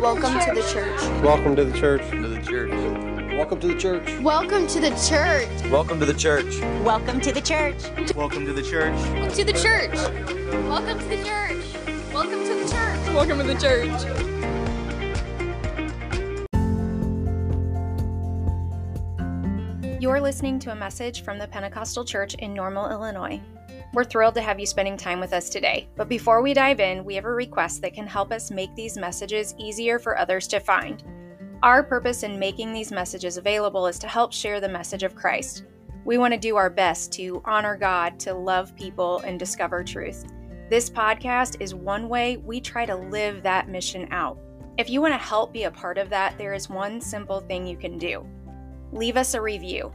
Welcome to the church. Welcome to the church. To the church. Welcome to the church. Welcome to the church. Welcome to the church. Welcome to the church. Welcome to the church. To the church. Welcome to the church. Welcome to the church. Welcome to the church. You're listening to a message from the Pentecostal Church in Normal, Illinois. We're thrilled to have you spending time with us today. But before we dive in, we have a request that can help us make these messages easier for others to find. Our purpose in making these messages available is to help share the message of Christ. We want to do our best to honor God, to love people, and discover truth. This podcast is one way we try to live that mission out. If you want to help be a part of that, there is one simple thing you can do leave us a review.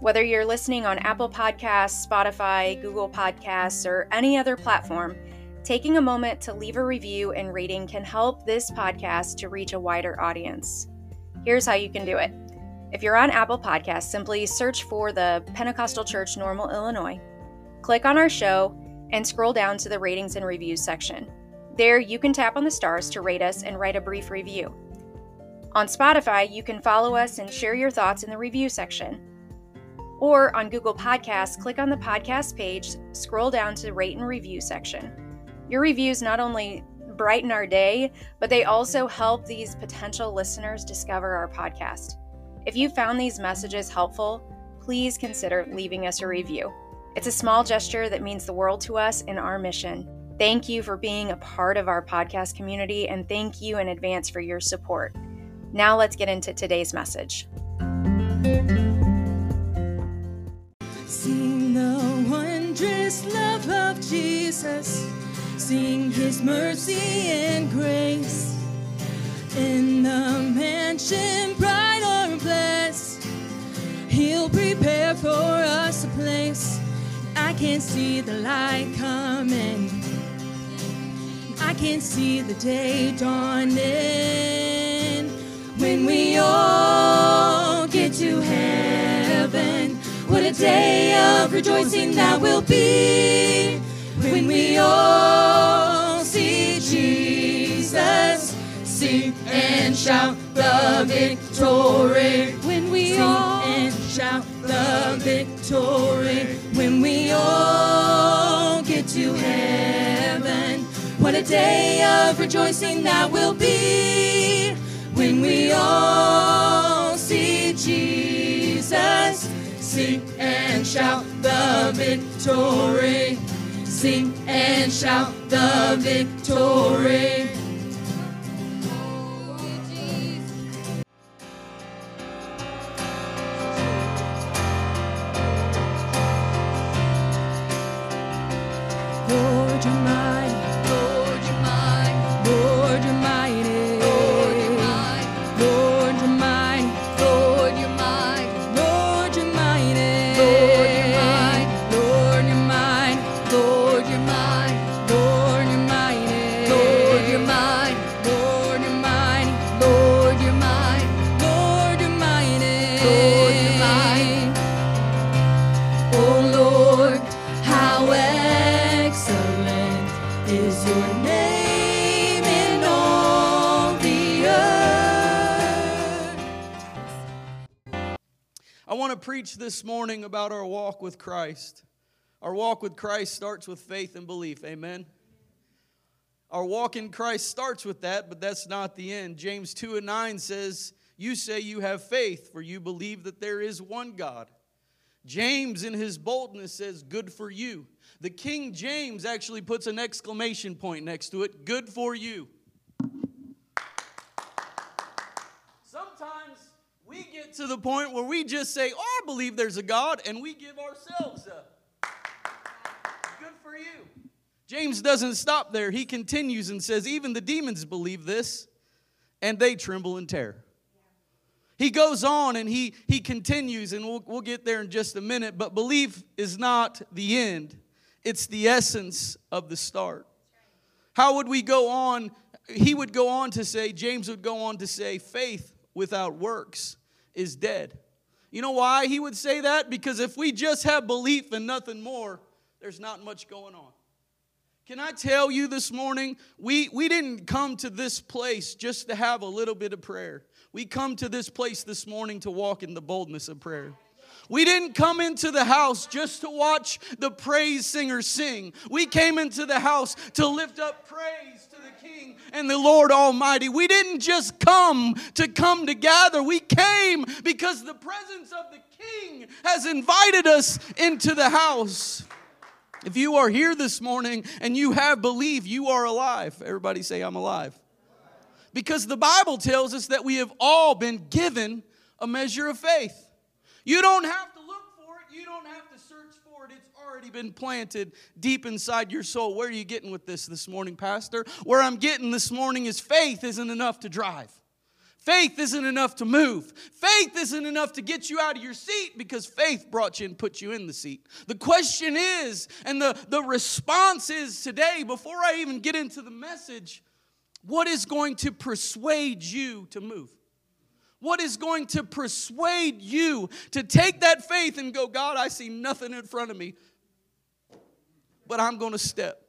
Whether you're listening on Apple Podcasts, Spotify, Google Podcasts, or any other platform, taking a moment to leave a review and rating can help this podcast to reach a wider audience. Here's how you can do it. If you're on Apple Podcasts, simply search for the Pentecostal Church Normal, Illinois, click on our show, and scroll down to the ratings and reviews section. There, you can tap on the stars to rate us and write a brief review. On Spotify, you can follow us and share your thoughts in the review section. Or on Google Podcasts, click on the podcast page, scroll down to the rate and review section. Your reviews not only brighten our day, but they also help these potential listeners discover our podcast. If you found these messages helpful, please consider leaving us a review. It's a small gesture that means the world to us in our mission. Thank you for being a part of our podcast community, and thank you in advance for your support. Now let's get into today's message. Sing the wondrous love of Jesus. Sing his mercy and grace. In the mansion bright or blessed, he'll prepare for us a place. I can see the light coming. I can see the day dawning. When we all get to heaven, day of rejoicing that will be. When we all see Jesus, sing and shout the victory. When we sing and shout the victory. When we all get to heaven, what a day of rejoicing that will be. When we all see Jesus, sing and shout the victory. Sing and shout the victory. I want to preach this morning about our walk with Christ. Our walk with Christ starts with faith and belief. Amen. Our walk in Christ starts with that, but that's not the end. James 2 and 9 says, You say you have faith, for you believe that there is one God. James, in his boldness, says, Good for you. The King James actually puts an exclamation point next to it Good for you. We get to the point where we just say, Oh, I believe there's a God, and we give ourselves up. Good for you. James doesn't stop there. He continues and says, Even the demons believe this, and they tremble in terror. He goes on and he, he continues, and we'll, we'll get there in just a minute. But belief is not the end, it's the essence of the start. How would we go on? He would go on to say, James would go on to say, faith without works is dead. You know why he would say that? Because if we just have belief and nothing more, there's not much going on. Can I tell you this morning, we, we didn't come to this place just to have a little bit of prayer. We come to this place this morning to walk in the boldness of prayer. We didn't come into the house just to watch the praise singers sing. We came into the house to lift up praise King and the Lord Almighty. We didn't just come to come together. We came because the presence of the King has invited us into the house. If you are here this morning and you have belief, you are alive. Everybody say, I'm alive. Because the Bible tells us that we have all been given a measure of faith. You don't have to look for it, you don't have to search for it. It's already been planted deep inside your soul. Where are you getting with this this morning, Pastor? Where I'm getting this morning is faith isn't enough to drive. Faith isn't enough to move. Faith isn't enough to get you out of your seat because faith brought you and put you in the seat. The question is, and the, the response is today, before I even get into the message, what is going to persuade you to move? What is going to persuade you to take that faith and go, God, I see nothing in front of me, but I'm going to step?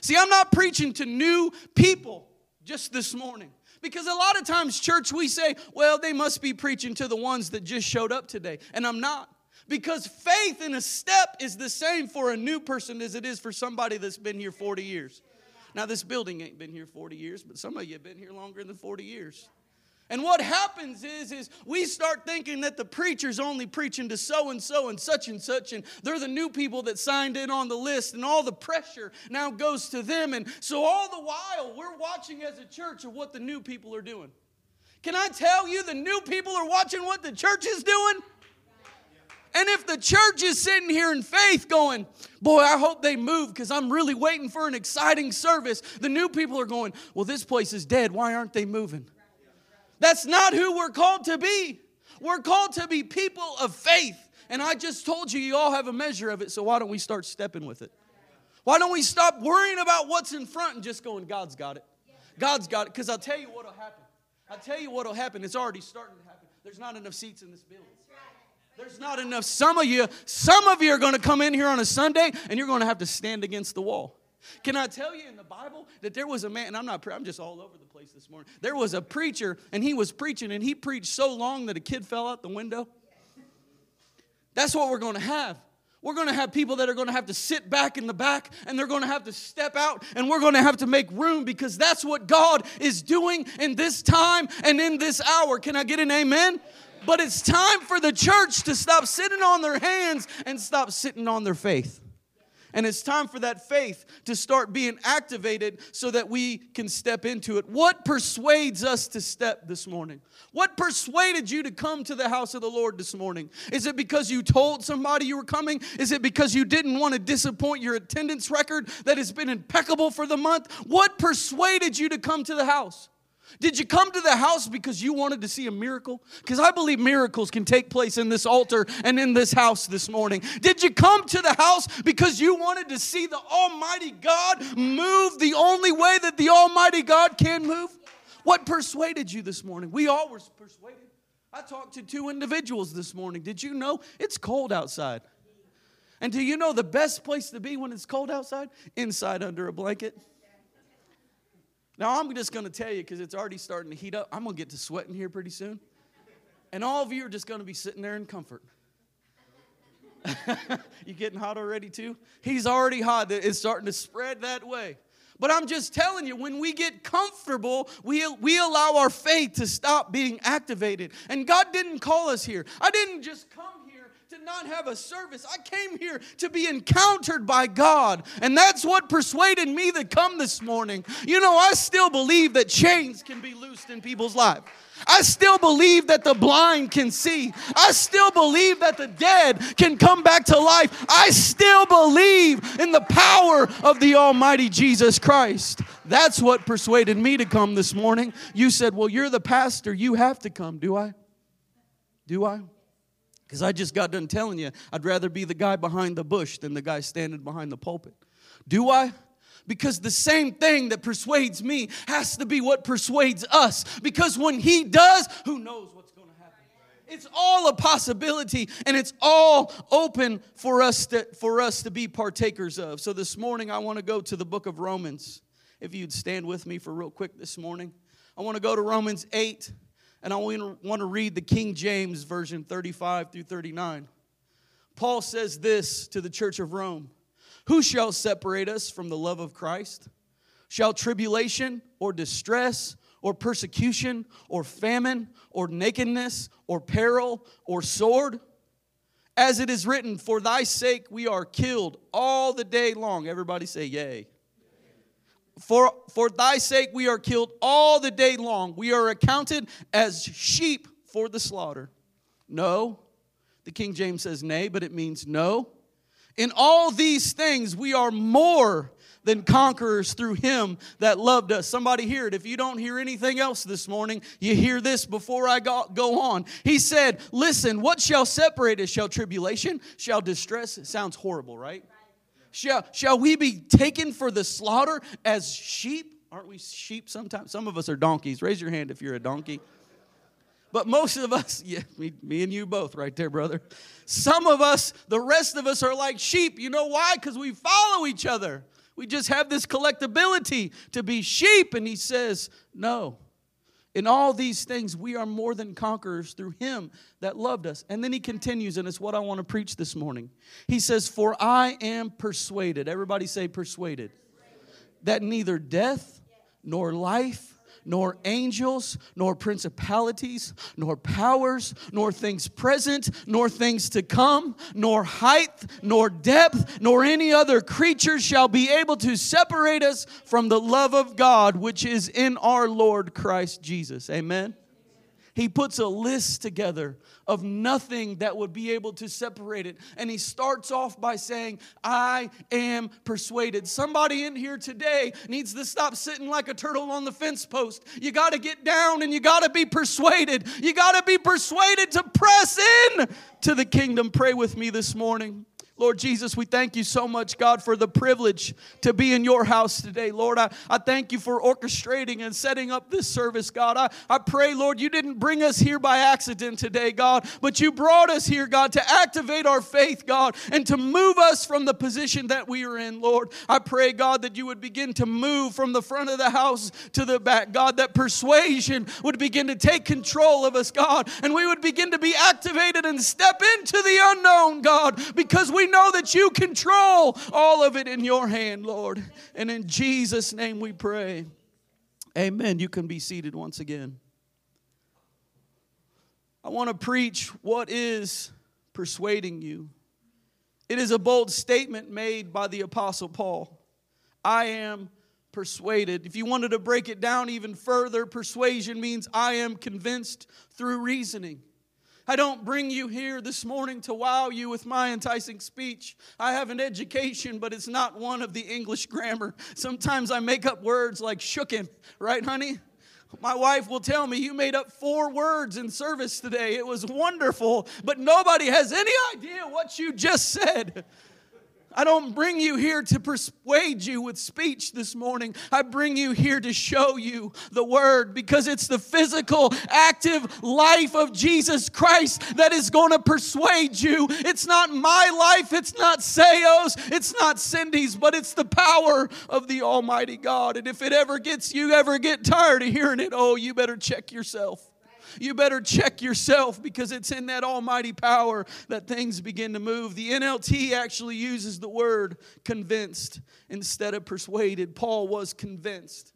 See, I'm not preaching to new people just this morning. Because a lot of times, church, we say, well, they must be preaching to the ones that just showed up today. And I'm not. Because faith in a step is the same for a new person as it is for somebody that's been here 40 years. Now, this building ain't been here 40 years, but some of you have been here longer than 40 years. And what happens is, is we start thinking that the preacher's only preaching to so and so and such and such, and they're the new people that signed in on the list, and all the pressure now goes to them. And so all the while, we're watching as a church of what the new people are doing. Can I tell you, the new people are watching what the church is doing? And if the church is sitting here in faith going, boy, I hope they move because I'm really waiting for an exciting service, the new people are going, well, this place is dead. Why aren't they moving? That's not who we're called to be. We're called to be people of faith. And I just told you, you all have a measure of it, so why don't we start stepping with it? Why don't we stop worrying about what's in front and just going, God's got it? God's got it. Because I'll tell you what'll happen. I'll tell you what'll happen. It's already starting to happen. There's not enough seats in this building. There's not enough. Some of you, some of you are going to come in here on a Sunday and you're going to have to stand against the wall. Can I tell you in the Bible that there was a man, and I'm not, I'm just all over the place this morning. There was a preacher, and he was preaching, and he preached so long that a kid fell out the window. That's what we're going to have. We're going to have people that are going to have to sit back in the back and they're going to have to step out and we're going to have to make room because that's what God is doing in this time and in this hour. Can I get an amen? But it's time for the church to stop sitting on their hands and stop sitting on their faith. And it's time for that faith to start being activated so that we can step into it. What persuades us to step this morning? What persuaded you to come to the house of the Lord this morning? Is it because you told somebody you were coming? Is it because you didn't want to disappoint your attendance record that has been impeccable for the month? What persuaded you to come to the house? Did you come to the house because you wanted to see a miracle? Because I believe miracles can take place in this altar and in this house this morning. Did you come to the house because you wanted to see the Almighty God move the only way that the Almighty God can move? What persuaded you this morning? We all were persuaded. I talked to two individuals this morning. Did you know it's cold outside? And do you know the best place to be when it's cold outside? Inside under a blanket. Now, I'm just going to tell you because it's already starting to heat up. I'm going to get to sweating here pretty soon. And all of you are just going to be sitting there in comfort. you getting hot already, too? He's already hot. It's starting to spread that way. But I'm just telling you, when we get comfortable, we, we allow our faith to stop being activated. And God didn't call us here. I didn't just come to not have a service. I came here to be encountered by God. And that's what persuaded me to come this morning. You know, I still believe that chains can be loosed in people's lives. I still believe that the blind can see. I still believe that the dead can come back to life. I still believe in the power of the Almighty Jesus Christ. That's what persuaded me to come this morning. You said, Well, you're the pastor. You have to come. Do I? Do I? Because I just got done telling you, I'd rather be the guy behind the bush than the guy standing behind the pulpit. Do I? Because the same thing that persuades me has to be what persuades us. Because when he does, who knows what's going to happen? It's all a possibility and it's all open for us to, for us to be partakers of. So this morning I want to go to the book of Romans. If you'd stand with me for real quick this morning. I want to go to Romans 8 and I want to read the King James version 35 through 39. Paul says this to the church of Rome Who shall separate us from the love of Christ? Shall tribulation or distress or persecution or famine or nakedness or peril or sword? As it is written, For thy sake we are killed all the day long. Everybody say, Yay. For, for thy sake we are killed all the day long. We are accounted as sheep for the slaughter. No. The King James says nay, but it means no. In all these things we are more than conquerors through him that loved us. Somebody hear it. If you don't hear anything else this morning, you hear this before I go, go on. He said, Listen, what shall separate us? Shall tribulation? Shall distress? It sounds horrible, right? Shall, shall we be taken for the slaughter as sheep? Aren't we sheep sometimes? Some of us are donkeys. Raise your hand if you're a donkey. But most of us, yeah, me, me, and you both right there, brother. Some of us, the rest of us are like sheep. You know why? Because we follow each other. We just have this collectability to be sheep. And he says, No. In all these things, we are more than conquerors through him that loved us. And then he continues, and it's what I want to preach this morning. He says, For I am persuaded. Everybody say, persuaded. That neither death nor life nor angels, nor principalities, nor powers, nor things present, nor things to come, nor height, nor depth, nor any other creature shall be able to separate us from the love of God which is in our Lord Christ Jesus. Amen. He puts a list together of nothing that would be able to separate it. And he starts off by saying, I am persuaded. Somebody in here today needs to stop sitting like a turtle on the fence post. You got to get down and you got to be persuaded. You got to be persuaded to press in to the kingdom. Pray with me this morning. Lord Jesus, we thank you so much, God, for the privilege to be in your house today. Lord, I, I thank you for orchestrating and setting up this service, God. I, I pray, Lord, you didn't bring us here by accident today, God, but you brought us here, God, to activate our faith, God, and to move us from the position that we are in, Lord. I pray, God, that you would begin to move from the front of the house to the back, God, that persuasion would begin to take control of us, God, and we would begin to be activated and step into the unknown, God, because we know that you control all of it in your hand, Lord. And in Jesus' name we pray. Amen. You can be seated once again. I want to preach what is persuading you. It is a bold statement made by the Apostle Paul. I am persuaded. If you wanted to break it down even further, persuasion means I am convinced through reasoning. I don't bring you here this morning to wow you with my enticing speech. I have an education, but it's not one of the English grammar. Sometimes I make up words like shooken, right, honey? My wife will tell me, You made up four words in service today. It was wonderful, but nobody has any idea what you just said. I don't bring you here to persuade you with speech this morning. I bring you here to show you the word because it's the physical, active life of Jesus Christ that is going to persuade you. It's not my life, it's not Seo's, it's not Cindy's, but it's the power of the Almighty God. And if it ever gets you ever get tired of hearing it, oh, you better check yourself you better check yourself because it's in that almighty power that things begin to move. The NLT actually uses the word convinced instead of persuaded. Paul was convinced.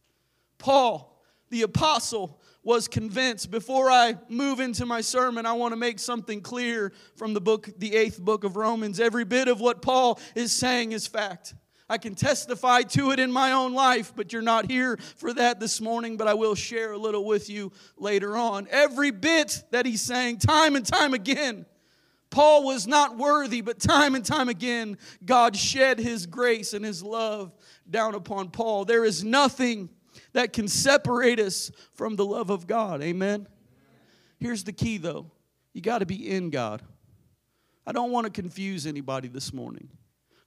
Paul, the apostle, was convinced. Before I move into my sermon, I want to make something clear from the book, the eighth book of Romans. Every bit of what Paul is saying is fact. I can testify to it in my own life, but you're not here for that this morning, but I will share a little with you later on. Every bit that he's saying, time and time again, Paul was not worthy, but time and time again, God shed his grace and his love down upon Paul. There is nothing that can separate us from the love of God. Amen. Here's the key though you got to be in God. I don't want to confuse anybody this morning.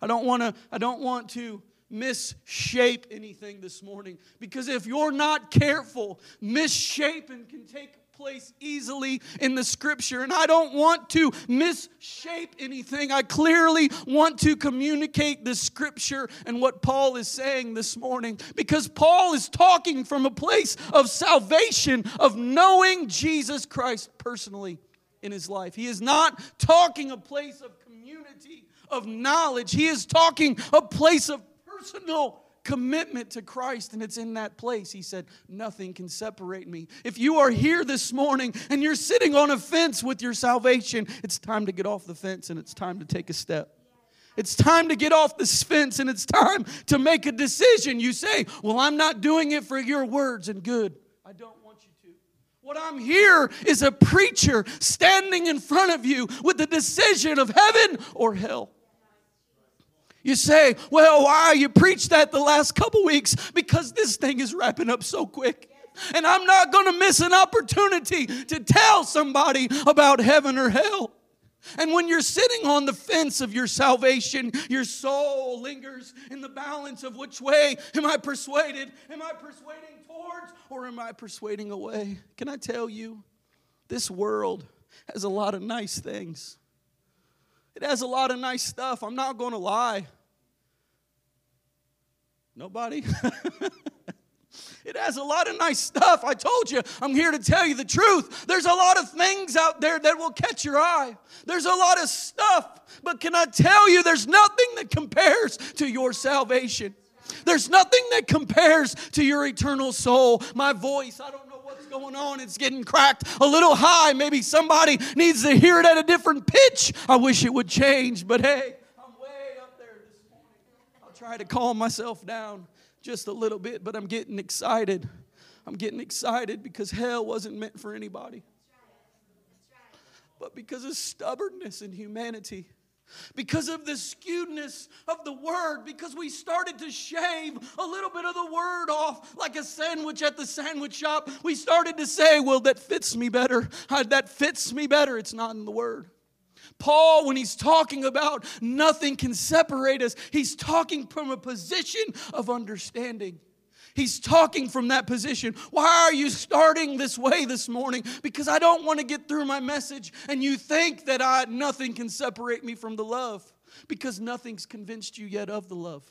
I don't want to I don't want to misshape anything this morning because if you're not careful, misshapen can take place easily in the scripture. And I don't want to misshape anything. I clearly want to communicate the scripture and what Paul is saying this morning because Paul is talking from a place of salvation, of knowing Jesus Christ personally in his life. He is not talking a place of community, of knowledge. He is talking a place of personal commitment to Christ, and it's in that place. He said, Nothing can separate me. If you are here this morning and you're sitting on a fence with your salvation, it's time to get off the fence and it's time to take a step. It's time to get off this fence and it's time to make a decision. You say, Well, I'm not doing it for your words, and good. I don't want you to. What I'm here is a preacher standing in front of you with the decision of heaven or hell. You say, well, why you preached that the last couple weeks? Because this thing is wrapping up so quick. And I'm not going to miss an opportunity to tell somebody about heaven or hell. And when you're sitting on the fence of your salvation, your soul lingers in the balance of which way am I persuaded? Am I persuading towards or am I persuading away? Can I tell you, this world has a lot of nice things. It has a lot of nice stuff. I'm not going to lie. Nobody? it has a lot of nice stuff. I told you, I'm here to tell you the truth. There's a lot of things out there that will catch your eye. There's a lot of stuff. But can I tell you, there's nothing that compares to your salvation. There's nothing that compares to your eternal soul. My voice, I don't know going on. It's getting cracked a little high. Maybe somebody needs to hear it at a different pitch. I wish it would change, but hey, I'm way up there this morning. I'll try to calm myself down just a little bit, but I'm getting excited. I'm getting excited because hell wasn't meant for anybody. But because of stubbornness and humanity, because of the skewedness of the word, because we started to shave a little bit of the word off like a sandwich at the sandwich shop. We started to say, well, that fits me better. That fits me better. It's not in the word. Paul, when he's talking about nothing can separate us, he's talking from a position of understanding. He's talking from that position. Why are you starting this way this morning? Because I don't want to get through my message and you think that I nothing can separate me from the love because nothing's convinced you yet of the love.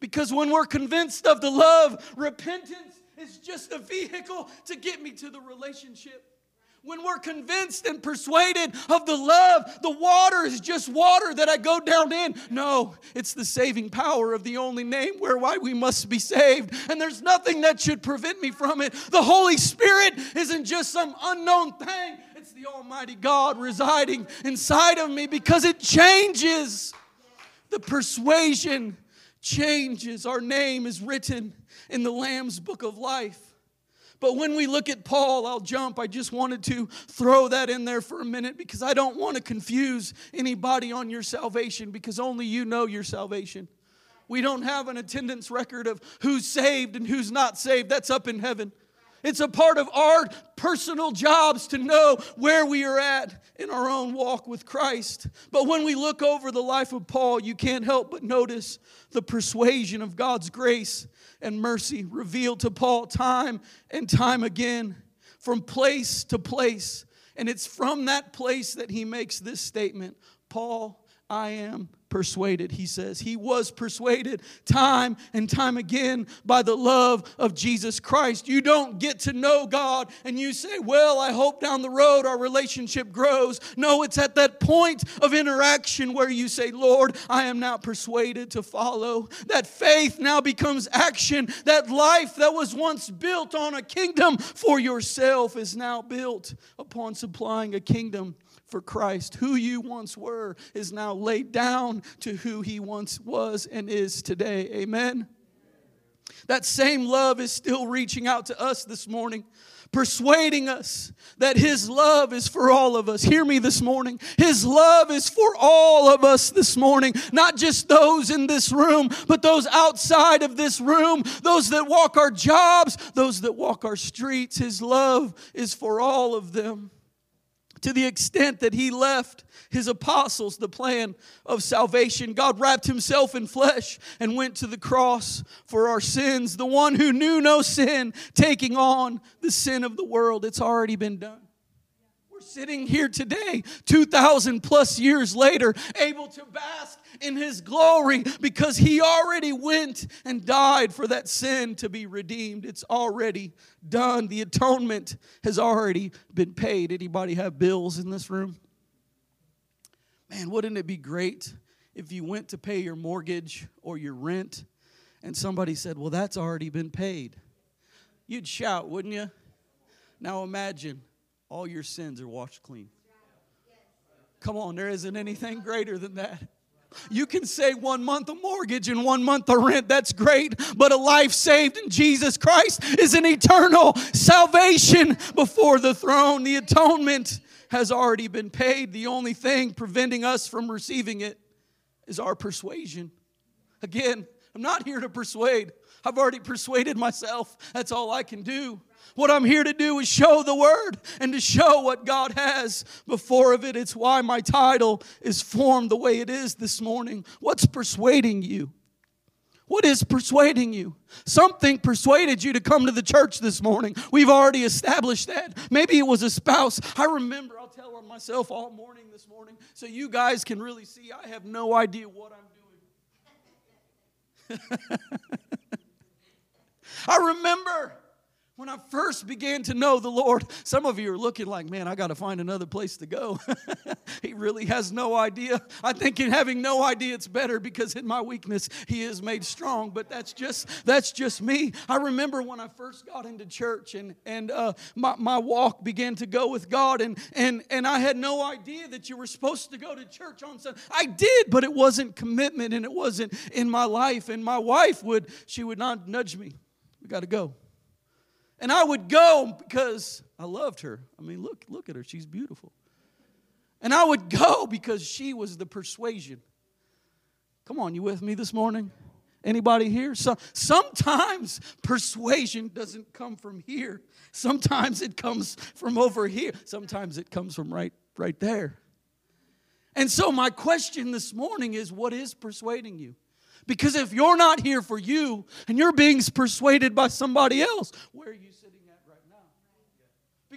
Because when we're convinced of the love, repentance is just a vehicle to get me to the relationship. When we're convinced and persuaded of the love, the water is just water that I go down in. No, it's the saving power of the only name whereby we must be saved. And there's nothing that should prevent me from it. The Holy Spirit isn't just some unknown thing, it's the Almighty God residing inside of me because it changes. The persuasion changes. Our name is written in the Lamb's book of life. But when we look at Paul, I'll jump. I just wanted to throw that in there for a minute because I don't want to confuse anybody on your salvation because only you know your salvation. We don't have an attendance record of who's saved and who's not saved. That's up in heaven. It's a part of our personal jobs to know where we are at in our own walk with Christ. But when we look over the life of Paul, you can't help but notice the persuasion of God's grace and mercy revealed to Paul time and time again from place to place. And it's from that place that he makes this statement Paul, I am persuaded, he says. He was persuaded time and time again by the love of Jesus Christ. You don't get to know God and you say, Well, I hope down the road our relationship grows. No, it's at that point of interaction where you say, Lord, I am now persuaded to follow. That faith now becomes action. That life that was once built on a kingdom for yourself is now built upon supplying a kingdom for Christ. Who you once were is now laid down to who he once was and is today. Amen. That same love is still reaching out to us this morning persuading us that His love is for all of us. Hear me this morning. His love is for all of us this morning, not just those in this room, but those outside of this room, those that walk our jobs, those that walk our streets. His love is for all of them to the extent that he left his apostles the plan of salvation. God wrapped himself in flesh and went to the cross for our sins. The one who knew no sin, taking on the sin of the world. It's already been done. We're sitting here today, 2,000 plus years later, able to bask in his glory because he already went and died for that sin to be redeemed. It's already done. The atonement has already been paid. Anybody have bills in this room? Man, wouldn't it be great if you went to pay your mortgage or your rent and somebody said, Well, that's already been paid? You'd shout, wouldn't you? Now imagine all your sins are washed clean. Come on, there isn't anything greater than that. You can say one month of mortgage and one month of rent. That's great. But a life saved in Jesus Christ is an eternal salvation before the throne. The atonement has already been paid. The only thing preventing us from receiving it is our persuasion. Again, I'm not here to persuade. I've already persuaded myself. That's all I can do. What I'm here to do is show the word and to show what God has before of it. It's why my title is formed the way it is this morning. What's persuading you? What is persuading you? Something persuaded you to come to the church this morning. We've already established that. Maybe it was a spouse. I remember, I'll tell on myself all morning this morning so you guys can really see I have no idea what I'm doing. I remember when I first began to know the Lord, some of you are looking like, man, I got to find another place to go. he really has no idea. I think in having no idea it's better because in my weakness he is made strong. But that's just that's just me. I remember when I first got into church and and uh, my my walk began to go with God and and and I had no idea that you were supposed to go to church on Sunday. I did, but it wasn't commitment and it wasn't in my life. And my wife would she would not nudge me. We got to go. And I would go because I loved her. I mean, look, look at her. She's beautiful. And I would go because she was the persuasion. Come on, you with me this morning? Anybody here? So, sometimes persuasion doesn't come from here. Sometimes it comes from over here. Sometimes it comes from right right there. And so my question this morning is what is persuading you? Because if you're not here for you and you're being persuaded by somebody else, where are you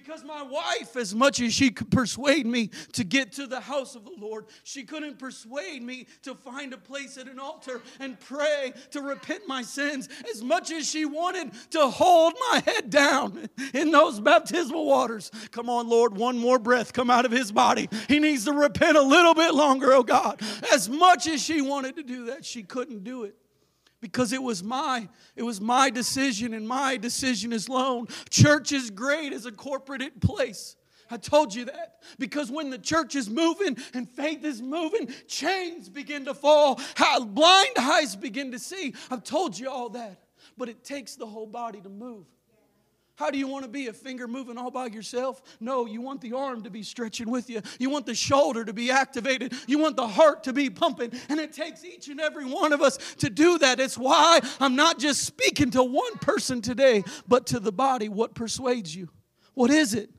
because my wife, as much as she could persuade me to get to the house of the Lord, she couldn't persuade me to find a place at an altar and pray to repent my sins. As much as she wanted to hold my head down in those baptismal waters. Come on, Lord, one more breath come out of his body. He needs to repent a little bit longer, oh God. As much as she wanted to do that, she couldn't do it because it was my it was my decision and my decision is alone church is great as a corporate place. I told you that because when the church is moving and faith is moving chains begin to fall. Blind eyes begin to see. I've told you all that but it takes the whole body to move how do you want to be? A finger moving all by yourself? No, you want the arm to be stretching with you. You want the shoulder to be activated. You want the heart to be pumping. And it takes each and every one of us to do that. It's why I'm not just speaking to one person today, but to the body. What persuades you? What is it?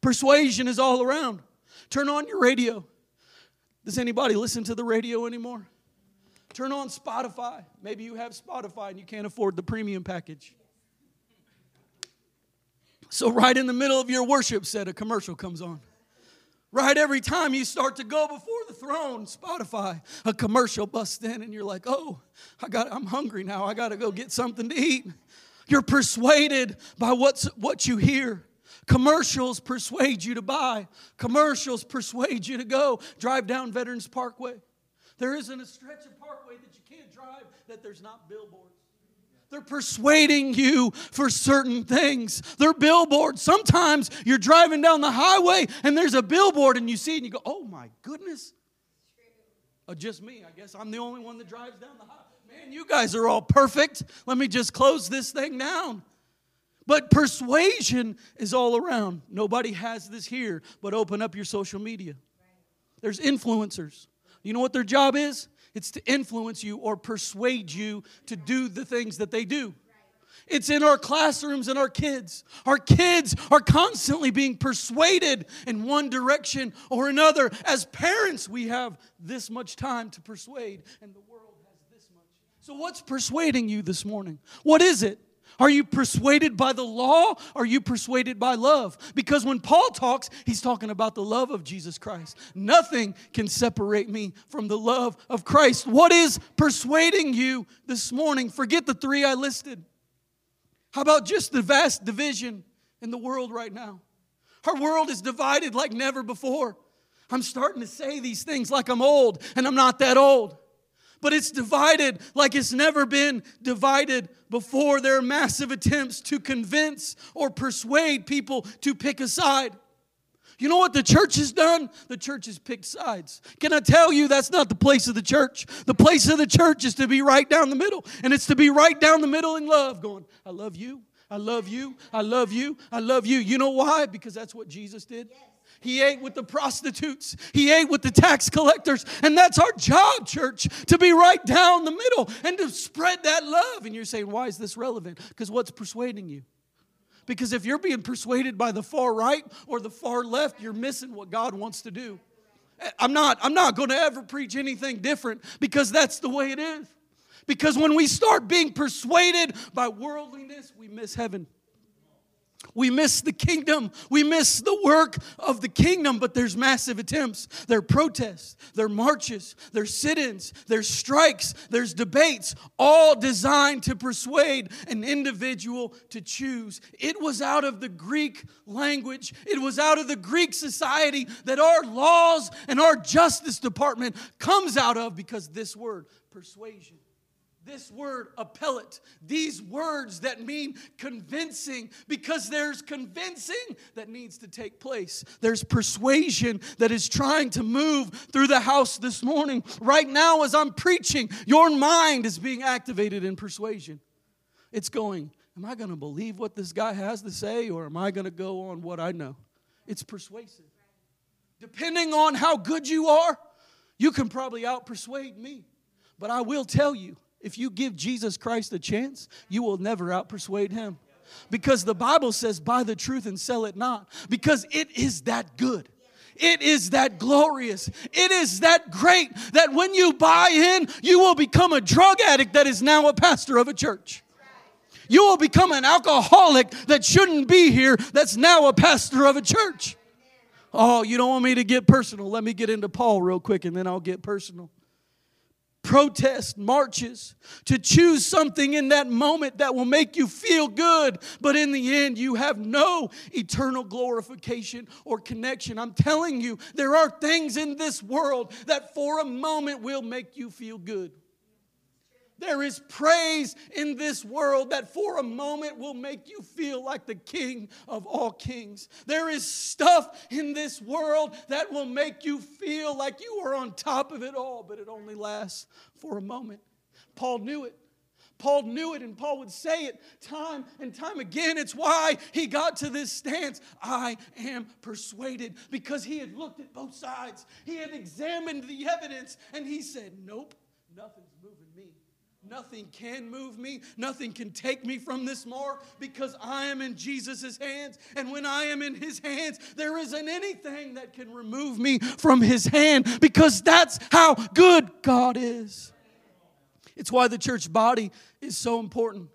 Persuasion is all around. Turn on your radio. Does anybody listen to the radio anymore? Turn on Spotify. Maybe you have Spotify and you can't afford the premium package. So, right in the middle of your worship set, a commercial comes on. Right every time you start to go before the throne, Spotify, a commercial busts in, and you're like, oh, I got, I'm hungry now. I got to go get something to eat. You're persuaded by what's, what you hear. Commercials persuade you to buy, commercials persuade you to go drive down Veterans Parkway. There isn't a stretch of parkway that you can't drive that there's not billboards. They're persuading you for certain things. They're billboards. Sometimes you're driving down the highway and there's a billboard and you see it and you go, oh my goodness. Oh, just me. I guess I'm the only one that drives down the highway. Man, you guys are all perfect. Let me just close this thing down. But persuasion is all around. Nobody has this here, but open up your social media. There's influencers. You know what their job is? It's to influence you or persuade you to do the things that they do. It's in our classrooms and our kids. Our kids are constantly being persuaded in one direction or another. As parents, we have this much time to persuade, and the world has this much. So, what's persuading you this morning? What is it? Are you persuaded by the law? Are you persuaded by love? Because when Paul talks, he's talking about the love of Jesus Christ. Nothing can separate me from the love of Christ. What is persuading you this morning? Forget the three I listed. How about just the vast division in the world right now? Our world is divided like never before. I'm starting to say these things like I'm old, and I'm not that old but it's divided like it's never been divided before. There are massive attempts to convince or persuade people to pick a side. You know what the church has done? The church has picked sides. Can I tell you that's not the place of the church? The place of the church is to be right down the middle, and it's to be right down the middle in love, going, I love you, I love you, I love you, I love you. You know why? Because that's what Jesus did. He ate with the prostitutes. He ate with the tax collectors. And that's our job, church, to be right down the middle and to spread that love. And you're saying, why is this relevant? Because what's persuading you? Because if you're being persuaded by the far right or the far left, you're missing what God wants to do. Eh, I'm not, I'm not going to ever preach anything different because that's the way it is. Because when we start being persuaded by worldliness, we miss heaven. We miss the kingdom. We miss the work of the kingdom, but there's massive attempts. There are protests, there are marches, there's sit ins, there's strikes, there's debates, all designed to persuade an individual to choose. It was out of the Greek language, it was out of the Greek society that our laws and our justice department comes out of because this word, persuasion this word appellate, these words that mean convincing, because there's convincing that needs to take place. There's persuasion that is trying to move through the house this morning. Right now, as I'm preaching, your mind is being activated in persuasion. It's going, Am I going to believe what this guy has to say, or am I going to go on what I know? It's persuasive. Depending on how good you are, you can probably out persuade me. But I will tell you, if you give Jesus Christ a chance, you will never outpersuade him. Because the Bible says, buy the truth and sell it not. Because it is that good. It is that glorious. It is that great that when you buy in, you will become a drug addict that is now a pastor of a church. You will become an alcoholic that shouldn't be here, that's now a pastor of a church. Oh, you don't want me to get personal. Let me get into Paul real quick and then I'll get personal protest marches to choose something in that moment that will make you feel good, but in the end, you have no eternal glorification or connection. I'm telling you, there are things in this world that for a moment will make you feel good. There is praise in this world that for a moment will make you feel like the king of all kings. There is stuff in this world that will make you feel like you are on top of it all, but it only lasts for a moment. Paul knew it. Paul knew it, and Paul would say it time and time again. It's why he got to this stance I am persuaded, because he had looked at both sides. He had examined the evidence, and he said, Nope, me. Nothing can move me. Nothing can take me from this mark because I am in Jesus' hands. And when I am in his hands, there isn't anything that can remove me from his hand because that's how good God is. It's why the church body is so important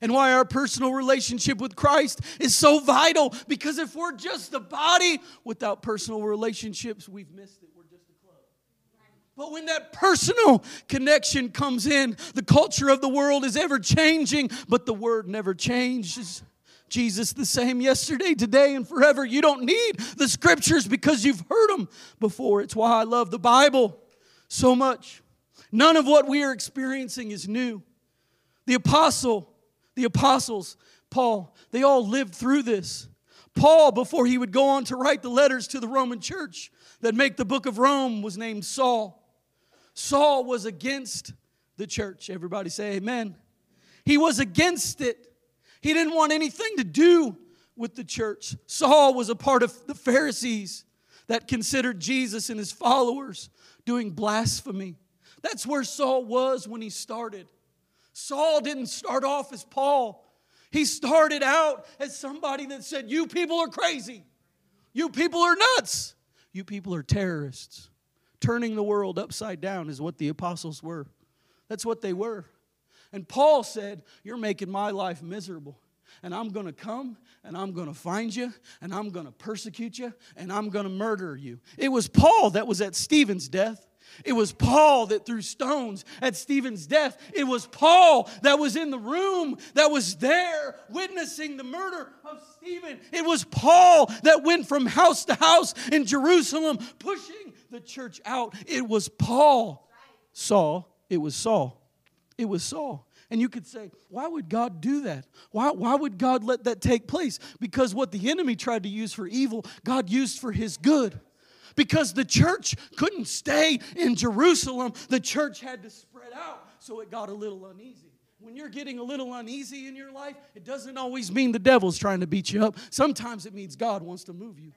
and why our personal relationship with Christ is so vital because if we're just a body without personal relationships, we've missed it. But when that personal connection comes in, the culture of the world is ever changing, but the word never changes. Jesus the same yesterday, today, and forever. You don't need the scriptures because you've heard them before. It's why I love the Bible so much. None of what we are experiencing is new. The apostle, the apostles, Paul, they all lived through this. Paul, before he would go on to write the letters to the Roman church that make the book of Rome, was named Saul. Saul was against the church. Everybody say amen. He was against it. He didn't want anything to do with the church. Saul was a part of the Pharisees that considered Jesus and his followers doing blasphemy. That's where Saul was when he started. Saul didn't start off as Paul. He started out as somebody that said, You people are crazy. You people are nuts. You people are terrorists. Turning the world upside down is what the apostles were. That's what they were. And Paul said, You're making my life miserable. And I'm going to come and I'm going to find you and I'm going to persecute you and I'm going to murder you. It was Paul that was at Stephen's death. It was Paul that threw stones at Stephen's death. It was Paul that was in the room, that was there witnessing the murder of Stephen. It was Paul that went from house to house in Jerusalem pushing the church out. It was Paul. Saul, it was Saul. It was Saul. And you could say, why would God do that? Why, why would God let that take place? Because what the enemy tried to use for evil, God used for his good because the church couldn't stay in Jerusalem. The church had to spread out, so it got a little uneasy. When you're getting a little uneasy in your life, it doesn't always mean the devil's trying to beat you up. Sometimes it means God wants to move you.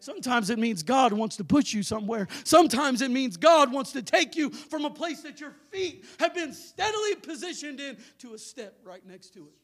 Sometimes it means God wants to put you somewhere. Sometimes it means God wants to take you from a place that your feet have been steadily positioned in to a step right next to it.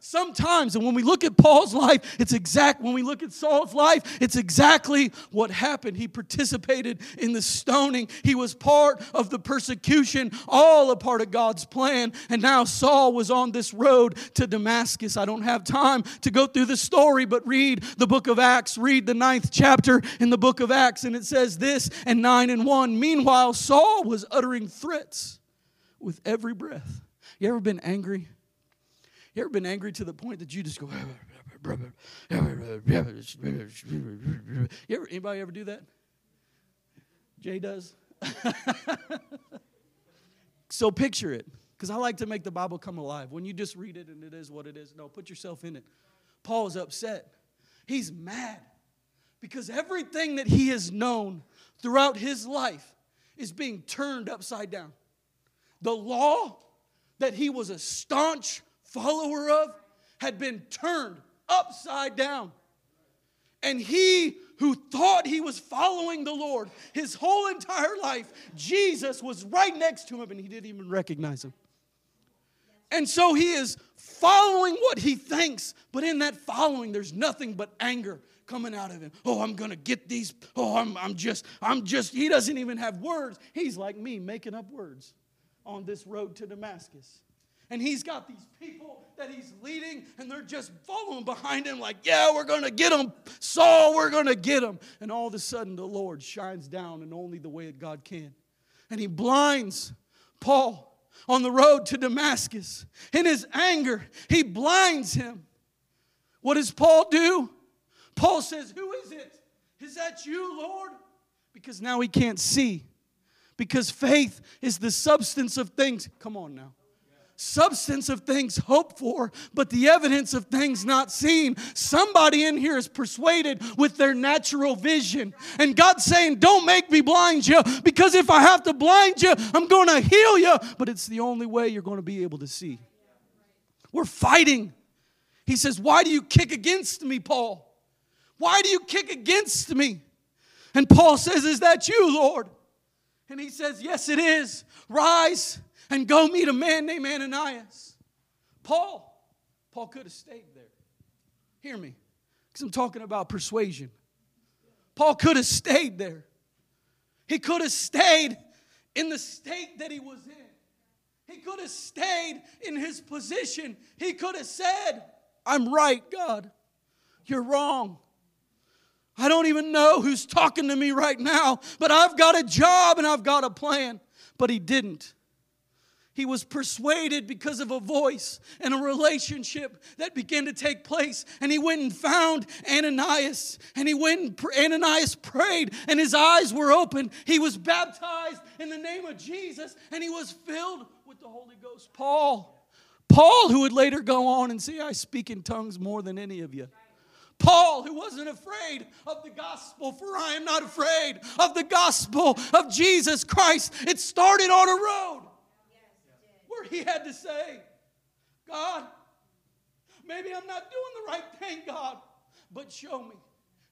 Sometimes, and when we look at Paul's life, it's exact. When we look at Saul's life, it's exactly what happened. He participated in the stoning, he was part of the persecution, all a part of God's plan. And now Saul was on this road to Damascus. I don't have time to go through the story, but read the book of Acts, read the ninth chapter in the book of Acts, and it says this and 9 and 1. Meanwhile, Saul was uttering threats with every breath. You ever been angry? You ever been angry to the point that you just go, you ever, anybody ever do that? Jay does. so picture it, because I like to make the Bible come alive. When you just read it and it is what it is, no, put yourself in it. Paul is upset. He's mad because everything that he has known throughout his life is being turned upside down. The law that he was a staunch follower of had been turned upside down. And he who thought he was following the Lord his whole entire life, Jesus was right next to him and he didn't even recognize him. And so he is following what he thinks, but in that following, there's nothing but anger coming out of him. Oh, I'm gonna get these. Oh, I'm, I'm just, I'm just, he doesn't even have words. He's like me making up words on this road to Damascus. And he's got these people that he's leading, and they're just following behind him, like, yeah, we're going to get him. Saul, we're going to get him. And all of a sudden, the Lord shines down in only the way that God can. And he blinds Paul on the road to Damascus. In his anger, he blinds him. What does Paul do? Paul says, Who is it? Is that you, Lord? Because now he can't see. Because faith is the substance of things. Come on now substance of things hoped for, but the evidence of things not seen. Somebody in here is persuaded with their natural vision. And God's saying, Don't make me blind you, because if I have to blind you, I'm going to heal you. But it's the only way you're going to be able to see. We're fighting. He says, Why do you kick against me, Paul? Why do you kick against me? And Paul says, Is that you, Lord? And he says, Yes, it is. Rise and go meet a man named Ananias. Paul, Paul could have stayed there. Hear me, because I'm talking about persuasion. Paul could have stayed there. He could have stayed in the state that he was in. He could have stayed in his position. He could have said, I'm right, God. You're wrong. I don't even know who's talking to me right now, but I've got a job and I've got a plan. But he didn't. He was persuaded because of a voice and a relationship that began to take place. And he went and found Ananias. And he went and Ananias prayed, and his eyes were opened. He was baptized in the name of Jesus, and he was filled with the Holy Ghost. Paul, Paul, who would later go on and say, I speak in tongues more than any of you. Paul, who wasn't afraid of the gospel, for I am not afraid of the gospel of Jesus Christ. It started on a road where he had to say, God, maybe I'm not doing the right thing, God, but show me.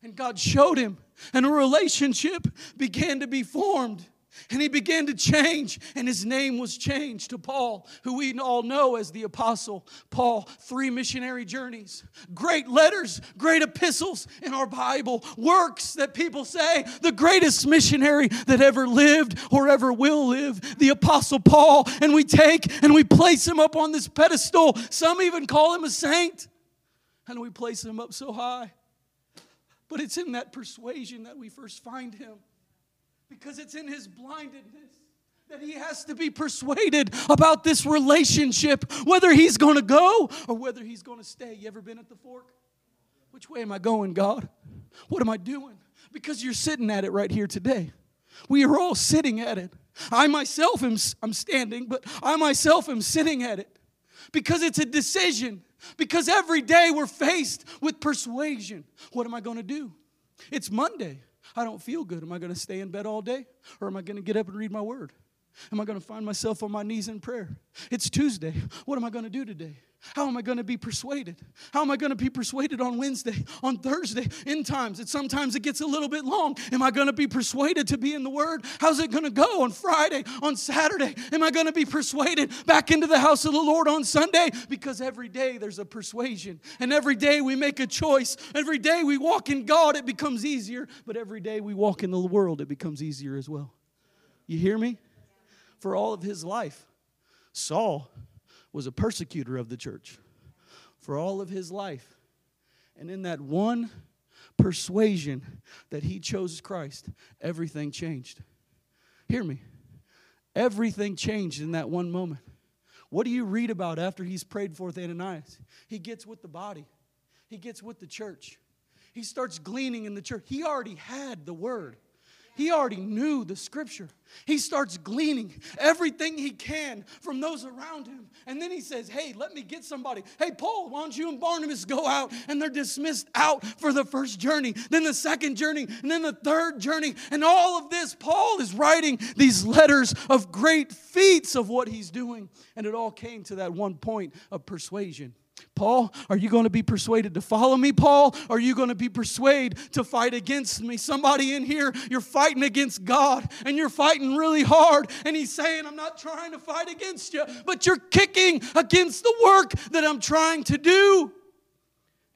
And God showed him, and a relationship began to be formed. And he began to change, and his name was changed to Paul, who we all know as the Apostle Paul. Three missionary journeys, great letters, great epistles in our Bible, works that people say the greatest missionary that ever lived or ever will live, the Apostle Paul. And we take and we place him up on this pedestal. Some even call him a saint, and we place him up so high. But it's in that persuasion that we first find him because it's in his blindedness that he has to be persuaded about this relationship, whether he's going to go or whether he's going to stay. You ever been at the fork? Which way am I going, God? What am I doing? Because you're sitting at it right here today. We are all sitting at it. I myself am I'm standing, but I myself am sitting at it because it's a decision. Because every day we're faced with persuasion. What am I going to do? It's Monday. I don't feel good. Am I going to stay in bed all day? Or am I going to get up and read my word? Am I going to find myself on my knees in prayer? It's Tuesday. What am I going to do today? How am I going to be persuaded? How am I going to be persuaded on Wednesday, on Thursday, in times? It sometimes it gets a little bit long. Am I going to be persuaded to be in the Word? How's it going to go on Friday, on Saturday? Am I going to be persuaded back into the house of the Lord on Sunday? Because every day there's a persuasion, and every day we make a choice. Every day we walk in God, it becomes easier. But every day we walk in the world, it becomes easier as well. You hear me? For all of his life, Saul was a persecutor of the church for all of his life. And in that one persuasion that he chose Christ, everything changed. Hear me. Everything changed in that one moment. What do you read about after he's prayed for Ananias? He gets with the body, he gets with the church. He starts gleaning in the church. He already had the word. He already knew the scripture. He starts gleaning everything he can from those around him. And then he says, Hey, let me get somebody. Hey, Paul, why don't you and Barnabas go out? And they're dismissed out for the first journey, then the second journey, and then the third journey. And all of this, Paul is writing these letters of great feats of what he's doing. And it all came to that one point of persuasion. Paul, are you going to be persuaded to follow me, Paul? Are you going to be persuaded to fight against me? Somebody in here, you're fighting against God and you're fighting really hard. And he's saying, I'm not trying to fight against you, but you're kicking against the work that I'm trying to do.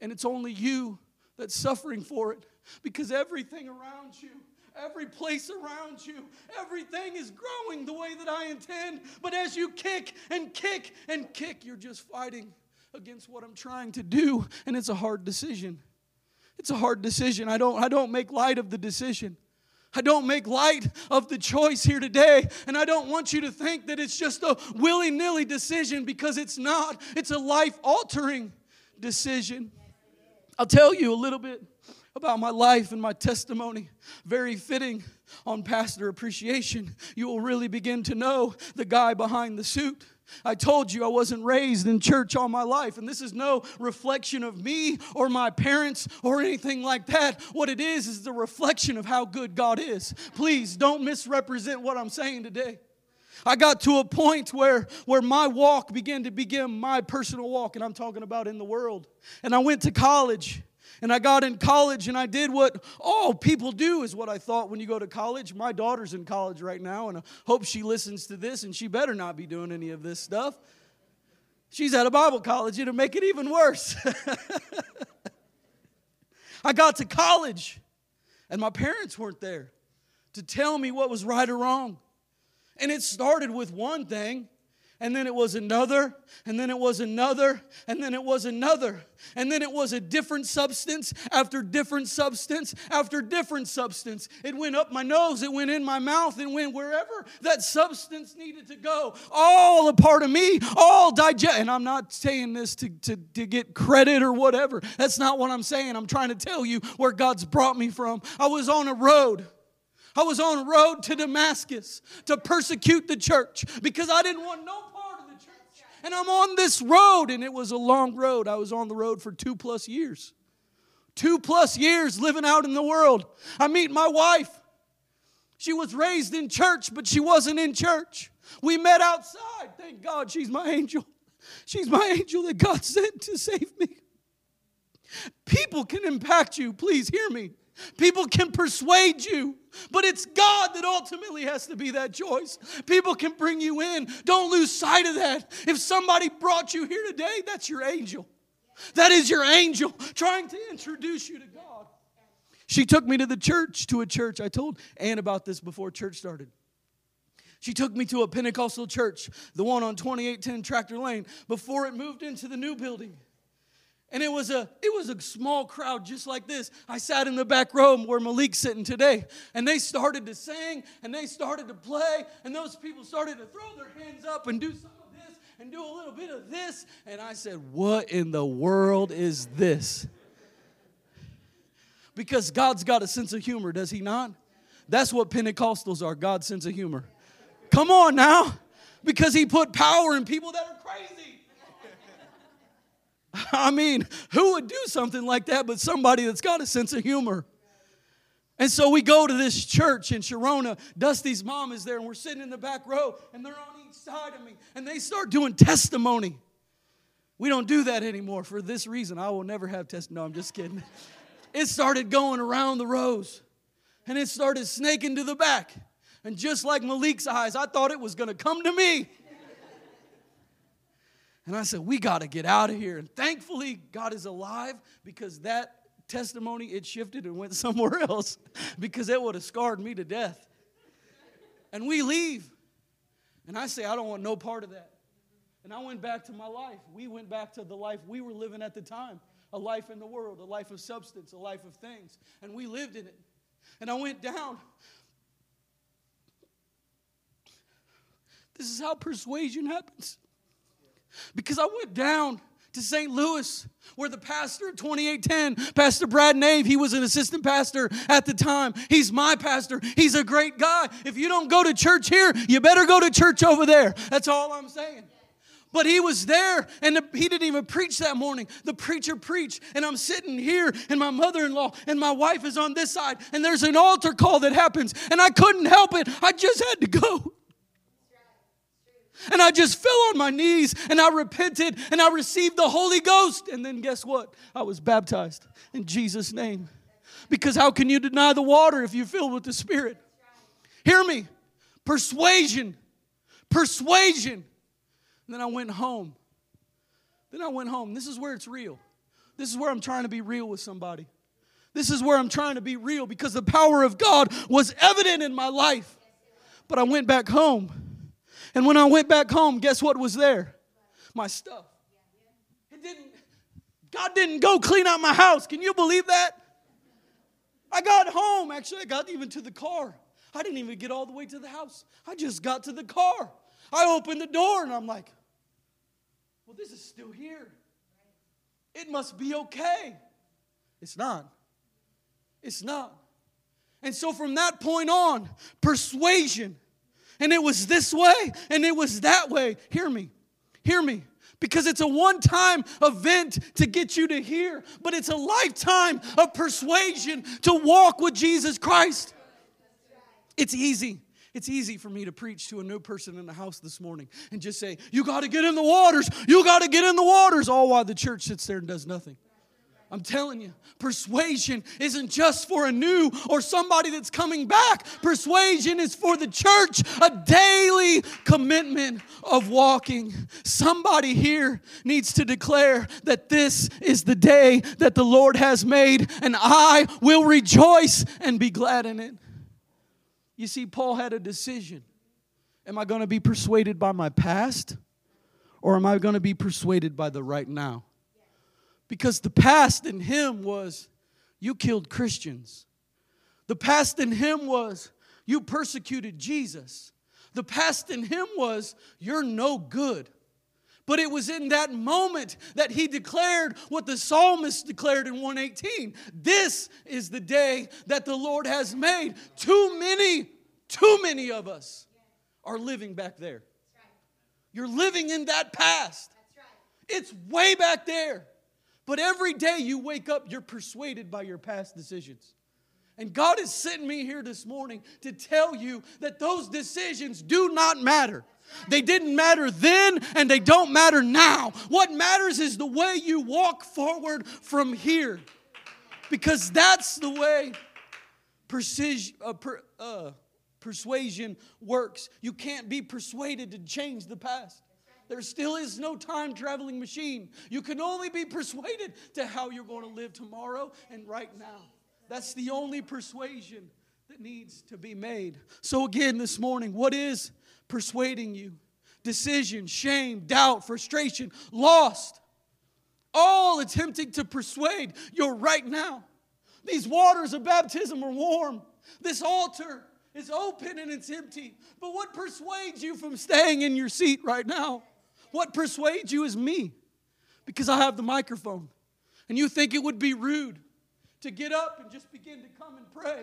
And it's only you that's suffering for it because everything around you every place around you. Everything is growing the way that I intend. But as you kick and kick and kick, you're just fighting against what I'm trying to do, and it's a hard decision. It's a hard decision. I don't, I don't make light of the decision. I don't make light of the choice here today. And I don't want you to think that it's just a willy nilly decision because it's not. It's a life altering decision. I'll tell you a little bit about my life and my testimony. Very fitting on Pastor Appreciation. You will really begin to know the guy behind the suit. I told you I wasn't raised in church all my life, and this is no reflection of me or my parents or anything like that. What it is is the reflection of how good God is. Please don't misrepresent what I'm saying today. I got to a point where, where my walk began to begin my personal walk, and I'm talking about in the world. And I went to college and I got in college and I did what all people do, is what I thought when you go to college. My daughter's in college right now, and I hope she listens to this, and she better not be doing any of this stuff. She's at a Bible college, it'll make it even worse. I got to college, and my parents weren't there to tell me what was right or wrong. And it started with one thing and then it was another, and then it was another, and then it was another. And then it was a different substance after different substance after different substance. It went up my nose, it went in my mouth, it went wherever that substance needed to go. All a part of me, all digest. And I'm not saying this to, to, to get credit or whatever. That's not what I'm saying. I'm trying to tell you where God's brought me from. I was on a road. I was on a road to Damascus to persecute the church because I didn't want no and I'm on this road, and it was a long road. I was on the road for two plus years. Two plus years living out in the world. I meet my wife. She was raised in church, but she wasn't in church. We met outside. Thank God she's my angel. She's my angel that God sent to save me. People can impact you. Please hear me. People can persuade you, but it's God that ultimately has to be that choice. People can bring you in. Don't lose sight of that. If somebody brought you here today, that's your angel. That is your angel trying to introduce you to God. She took me to the church, to a church. I told Ann about this before church started. She took me to a Pentecostal church, the one on 2810 Tractor Lane, before it moved into the new building. And it was a it was a small crowd just like this. I sat in the back row where Malik's sitting today, and they started to sing and they started to play, and those people started to throw their hands up and do some of this and do a little bit of this. And I said, What in the world is this? Because God's got a sense of humor, does he not? That's what Pentecostals are, God's sense of humor. Come on now. Because he put power in people that are crazy. I mean, who would do something like that but somebody that's got a sense of humor? And so we go to this church in Sharona. Dusty's mom is there, and we're sitting in the back row, and they're on each side of me, and they start doing testimony. We don't do that anymore for this reason. I will never have testimony. No, I'm just kidding. It started going around the rows, and it started snaking to the back. And just like Malik's eyes, I thought it was going to come to me. And I said, We got to get out of here. And thankfully, God is alive because that testimony, it shifted and went somewhere else because it would have scarred me to death. And we leave. And I say, I don't want no part of that. And I went back to my life. We went back to the life we were living at the time a life in the world, a life of substance, a life of things. And we lived in it. And I went down This is how persuasion happens. Because I went down to St. Louis, where the pastor of 2810, Pastor Brad Nave, he was an assistant pastor at the time. He's my pastor. He's a great guy. If you don't go to church here, you better go to church over there. That's all I'm saying. But he was there and the, he didn't even preach that morning. The preacher preached, and I'm sitting here, and my mother in law and my wife is on this side, and there's an altar call that happens, and I couldn't help it. I just had to go. And I just fell on my knees and I repented and I received the Holy Ghost. And then guess what? I was baptized in Jesus' name. Because how can you deny the water if you're filled with the Spirit? Hear me. Persuasion. Persuasion. And then I went home. Then I went home. This is where it's real. This is where I'm trying to be real with somebody. This is where I'm trying to be real because the power of God was evident in my life. But I went back home and when I went back home, guess what was there? My stuff. It didn't, God didn't go clean out my house. Can you believe that? I got home. Actually, I got even to the car. I didn't even get all the way to the house. I just got to the car. I opened the door and I'm like, well, this is still here. It must be okay. It's not. It's not. And so from that point on, persuasion and it was this way and it was that way. Hear me, hear me. Because it's a one time event to get you to hear, but it's a lifetime of persuasion to walk with Jesus Christ. It's easy. It's easy for me to preach to a new person in the house this morning and just say, You got to get in the waters. You got to get in the waters, all while the church sits there and does nothing. I'm telling you, persuasion isn't just for a new or somebody that's coming back. Persuasion is for the church, a daily commitment of walking. Somebody here needs to declare that this is the day that the Lord has made, and I will rejoice and be glad in it. You see, Paul had a decision. Am I going to be persuaded by my past, or am I going to be persuaded by the right now? Because the past in him was, you killed Christians. The past in him was, you persecuted Jesus. The past in him was, you're no good. But it was in that moment that he declared what the psalmist declared in 118 This is the day that the Lord has made. Too many, too many of us are living back there. You're living in that past. It's way back there. But every day you wake up, you're persuaded by your past decisions. And God has sent me here this morning to tell you that those decisions do not matter. They didn't matter then and they don't matter now. What matters is the way you walk forward from here. Because that's the way uh, per, uh, persuasion works. You can't be persuaded to change the past. There still is no time traveling machine. You can only be persuaded to how you're going to live tomorrow and right now. That's the only persuasion that needs to be made. So, again, this morning, what is persuading you? Decision, shame, doubt, frustration, lost, all attempting to persuade you right now. These waters of baptism are warm. This altar is open and it's empty. But what persuades you from staying in your seat right now? What persuades you is me because I have the microphone. And you think it would be rude to get up and just begin to come and pray.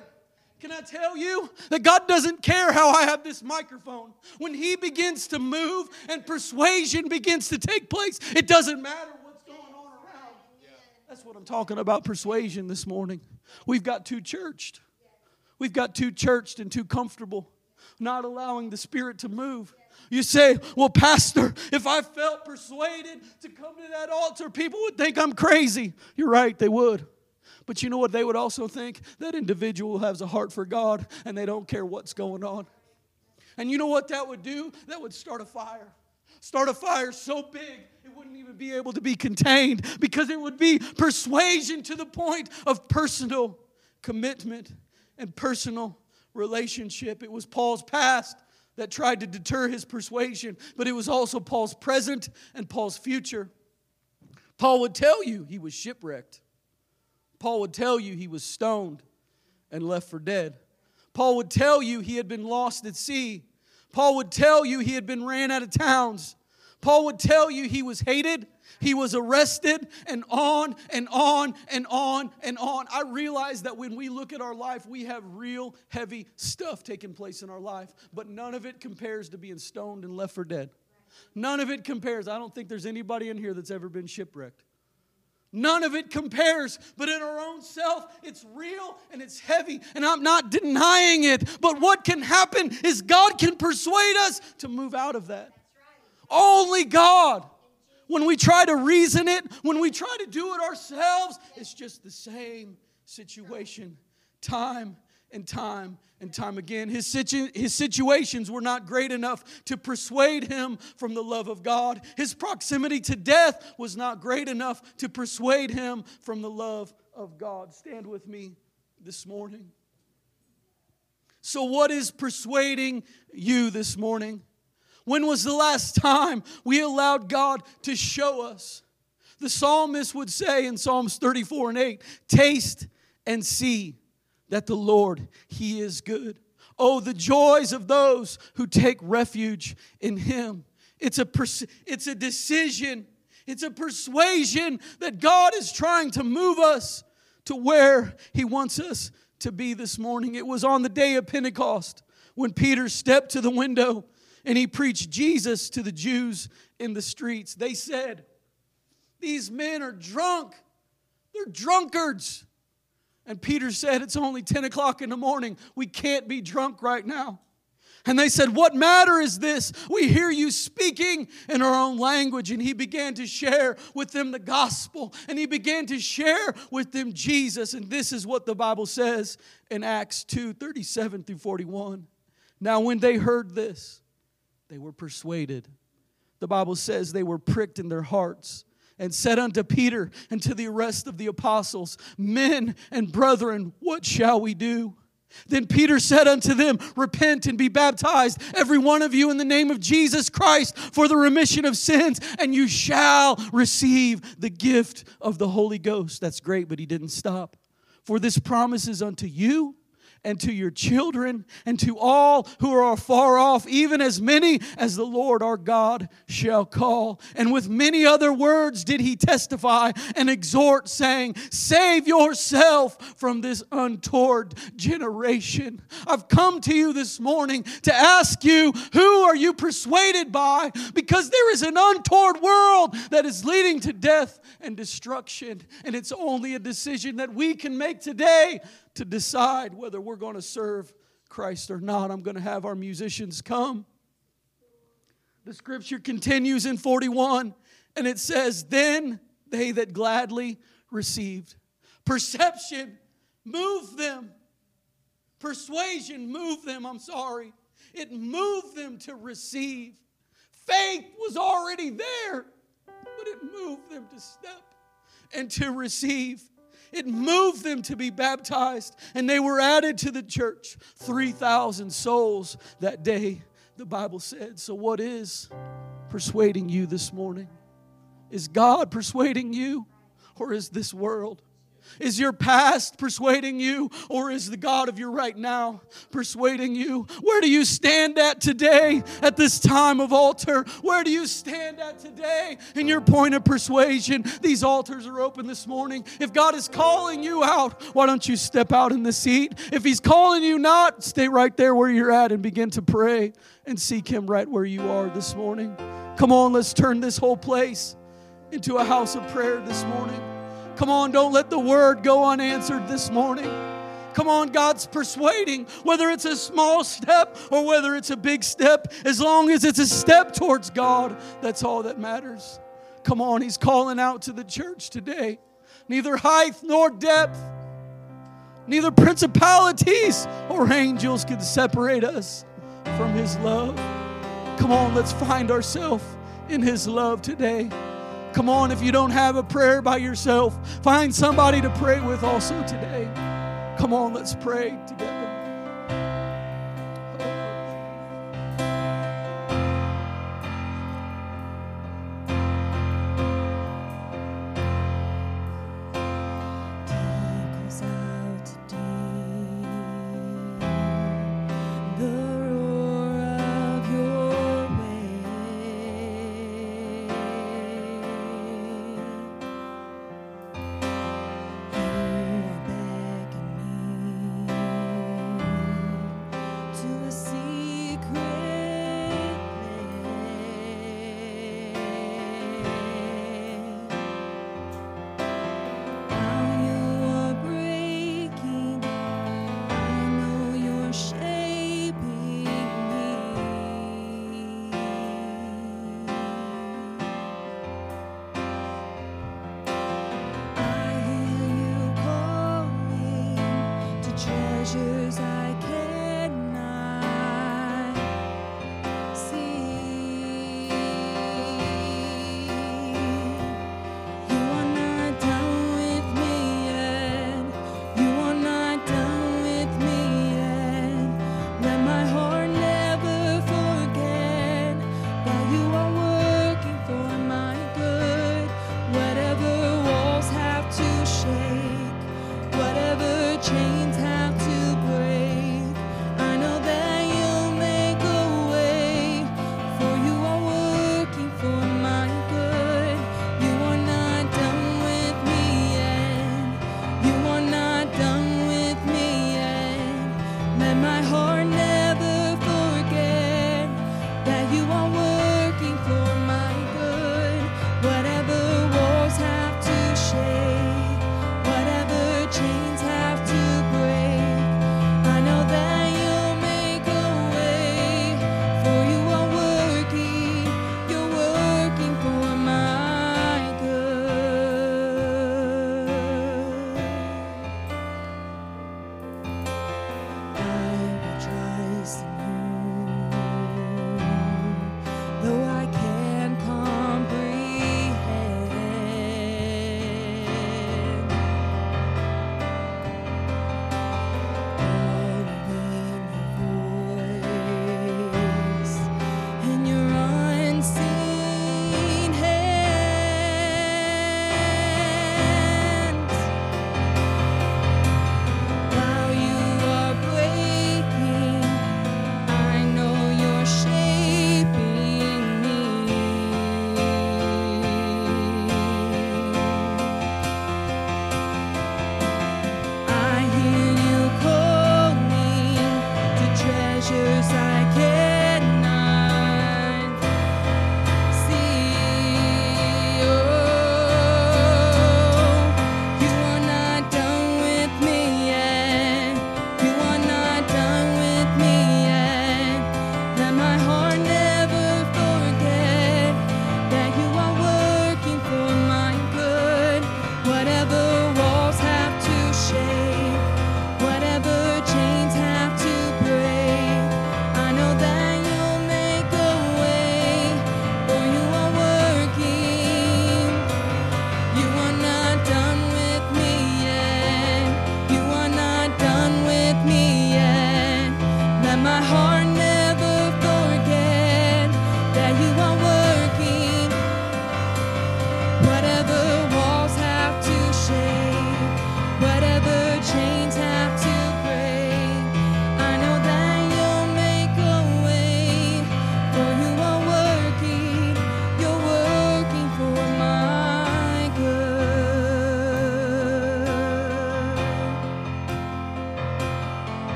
Can I tell you that God doesn't care how I have this microphone? When He begins to move and persuasion begins to take place, it doesn't matter what's going on around. That's what I'm talking about persuasion this morning. We've got too churched. We've got too churched and too comfortable, not allowing the Spirit to move. You say, Well, Pastor, if I felt persuaded to come to that altar, people would think I'm crazy. You're right, they would. But you know what they would also think? That individual has a heart for God and they don't care what's going on. And you know what that would do? That would start a fire. Start a fire so big it wouldn't even be able to be contained because it would be persuasion to the point of personal commitment and personal relationship. It was Paul's past that tried to deter his persuasion, but it was also Paul's present and Paul's future. Paul would tell you he was shipwrecked. Paul would tell you he was stoned and left for dead. Paul would tell you he had been lost at sea. Paul would tell you he had been ran out of towns. Paul would tell you he was hated, he was arrested, and on and on and on and on. I realize that when we look at our life, we have real heavy stuff taking place in our life, but none of it compares to being stoned and left for dead. None of it compares. I don't think there's anybody in here that's ever been shipwrecked. None of it compares, but in our own self, it's real and it's heavy, and I'm not denying it. But what can happen is God can persuade us to move out of that. Only God. When we try to reason it, when we try to do it ourselves, it's just the same situation, time and time and time again. His, situ- his situations were not great enough to persuade him from the love of God. His proximity to death was not great enough to persuade him from the love of God. Stand with me this morning. So, what is persuading you this morning? When was the last time we allowed God to show us? The psalmist would say in Psalms 34 and 8, Taste and see that the Lord, He is good. Oh, the joys of those who take refuge in Him. It's a, pers- it's a decision, it's a persuasion that God is trying to move us to where He wants us to be this morning. It was on the day of Pentecost when Peter stepped to the window and he preached Jesus to the Jews in the streets. They said, These men are drunk. They're drunkards. And Peter said, It's only 10 o'clock in the morning. We can't be drunk right now. And they said, What matter is this? We hear you speaking in our own language. And he began to share with them the gospel. And he began to share with them Jesus. And this is what the Bible says in Acts 2 37 through 41. Now, when they heard this, they were persuaded. The Bible says they were pricked in their hearts and said unto Peter and to the rest of the apostles, Men and brethren, what shall we do? Then Peter said unto them, Repent and be baptized, every one of you, in the name of Jesus Christ, for the remission of sins, and you shall receive the gift of the Holy Ghost. That's great, but he didn't stop. For this promise is unto you and to your children and to all who are far off, even as many as the Lord our God shall call. And with many other words did he testify and exhort, saying, Save yourself from this untoward generation. I've come to you this morning to ask you, who are you persuaded by? Because there is an untoward world that is leading to death and destruction. And it's only a decision that we can make today to decide whether we're going to serve Christ or not. I'm going to have our musicians come. The scripture continues in 41 and it says, Then they that gladly received. Perception moved them. Persuasion moved them, I'm sorry. It moved them to receive. Faith was already there, but it moved them to step and to receive. It moved them to be baptized, and they were added to the church. 3,000 souls that day, the Bible said. So, what is persuading you this morning? Is God persuading you, or is this world? Is your past persuading you, or is the God of your right now persuading you? Where do you stand at today at this time of altar? Where do you stand at today in your point of persuasion? These altars are open this morning. If God is calling you out, why don't you step out in the seat? If He's calling you not, stay right there where you're at and begin to pray and seek Him right where you are this morning. Come on, let's turn this whole place into a house of prayer this morning. Come on, don't let the word go unanswered this morning. Come on, God's persuading, whether it's a small step or whether it's a big step, as long as it's a step towards God, that's all that matters. Come on, He's calling out to the church today. Neither height nor depth, neither principalities or angels can separate us from His love. Come on, let's find ourselves in His love today. Come on, if you don't have a prayer by yourself, find somebody to pray with also today. Come on, let's pray together.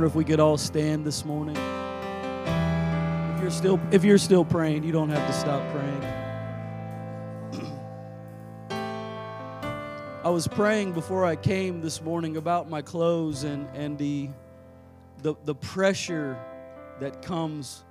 Wonder if we could all stand this morning. If you're still if you're still praying, you don't have to stop praying. I was praying before I came this morning about my clothes and, and the, the the pressure that comes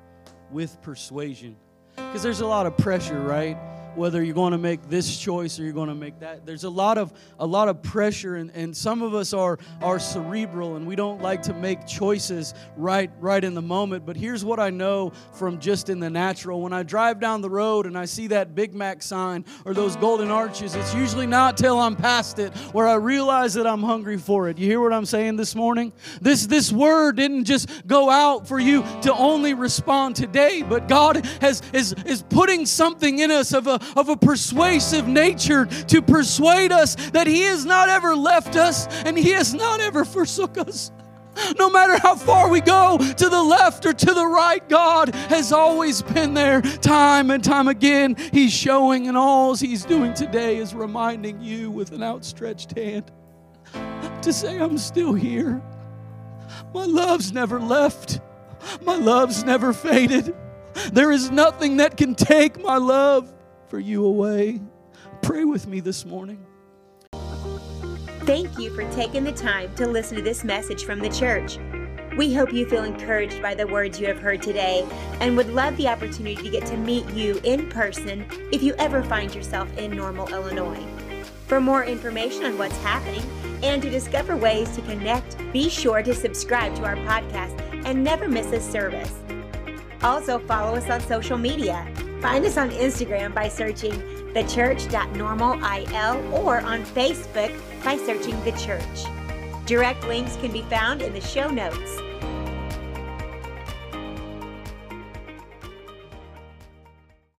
with persuasion. Because there's a lot of pressure, right? Whether you're going to make this choice or you're going to make that. There's a lot of a lot of pressure and, and some of us are are cerebral and we don't like to make choices right right in the moment. But here's what I know from just in the natural. When I drive down the road and I see that Big Mac sign or those golden arches, it's usually not till I'm past it where I realize that I'm hungry for it. You hear what I'm saying this morning? This this word didn't just go out for you to only respond today, but God has is is putting something in us of a of a persuasive nature to persuade us that He has not ever left us and He has not ever forsook us. No matter how far we go to the left or to the right, God has always been there time and time again. He's showing, and all He's doing today is reminding you with an outstretched hand to say, I'm still here. My love's never left, my love's never faded. There is nothing that can take my love for you away. Pray with me this morning. Thank you for taking the time to listen to this message from the church. We hope you feel encouraged by the words you have heard today and would love the opportunity to get to meet you in person if you ever find yourself in Normal, Illinois. For more information on what's happening and to discover ways to connect, be sure to subscribe to our podcast and never miss a service. Also, follow us on social media. Find us on Instagram by searching thechurch.normalil or on Facebook by searching The Church. Direct links can be found in the show notes.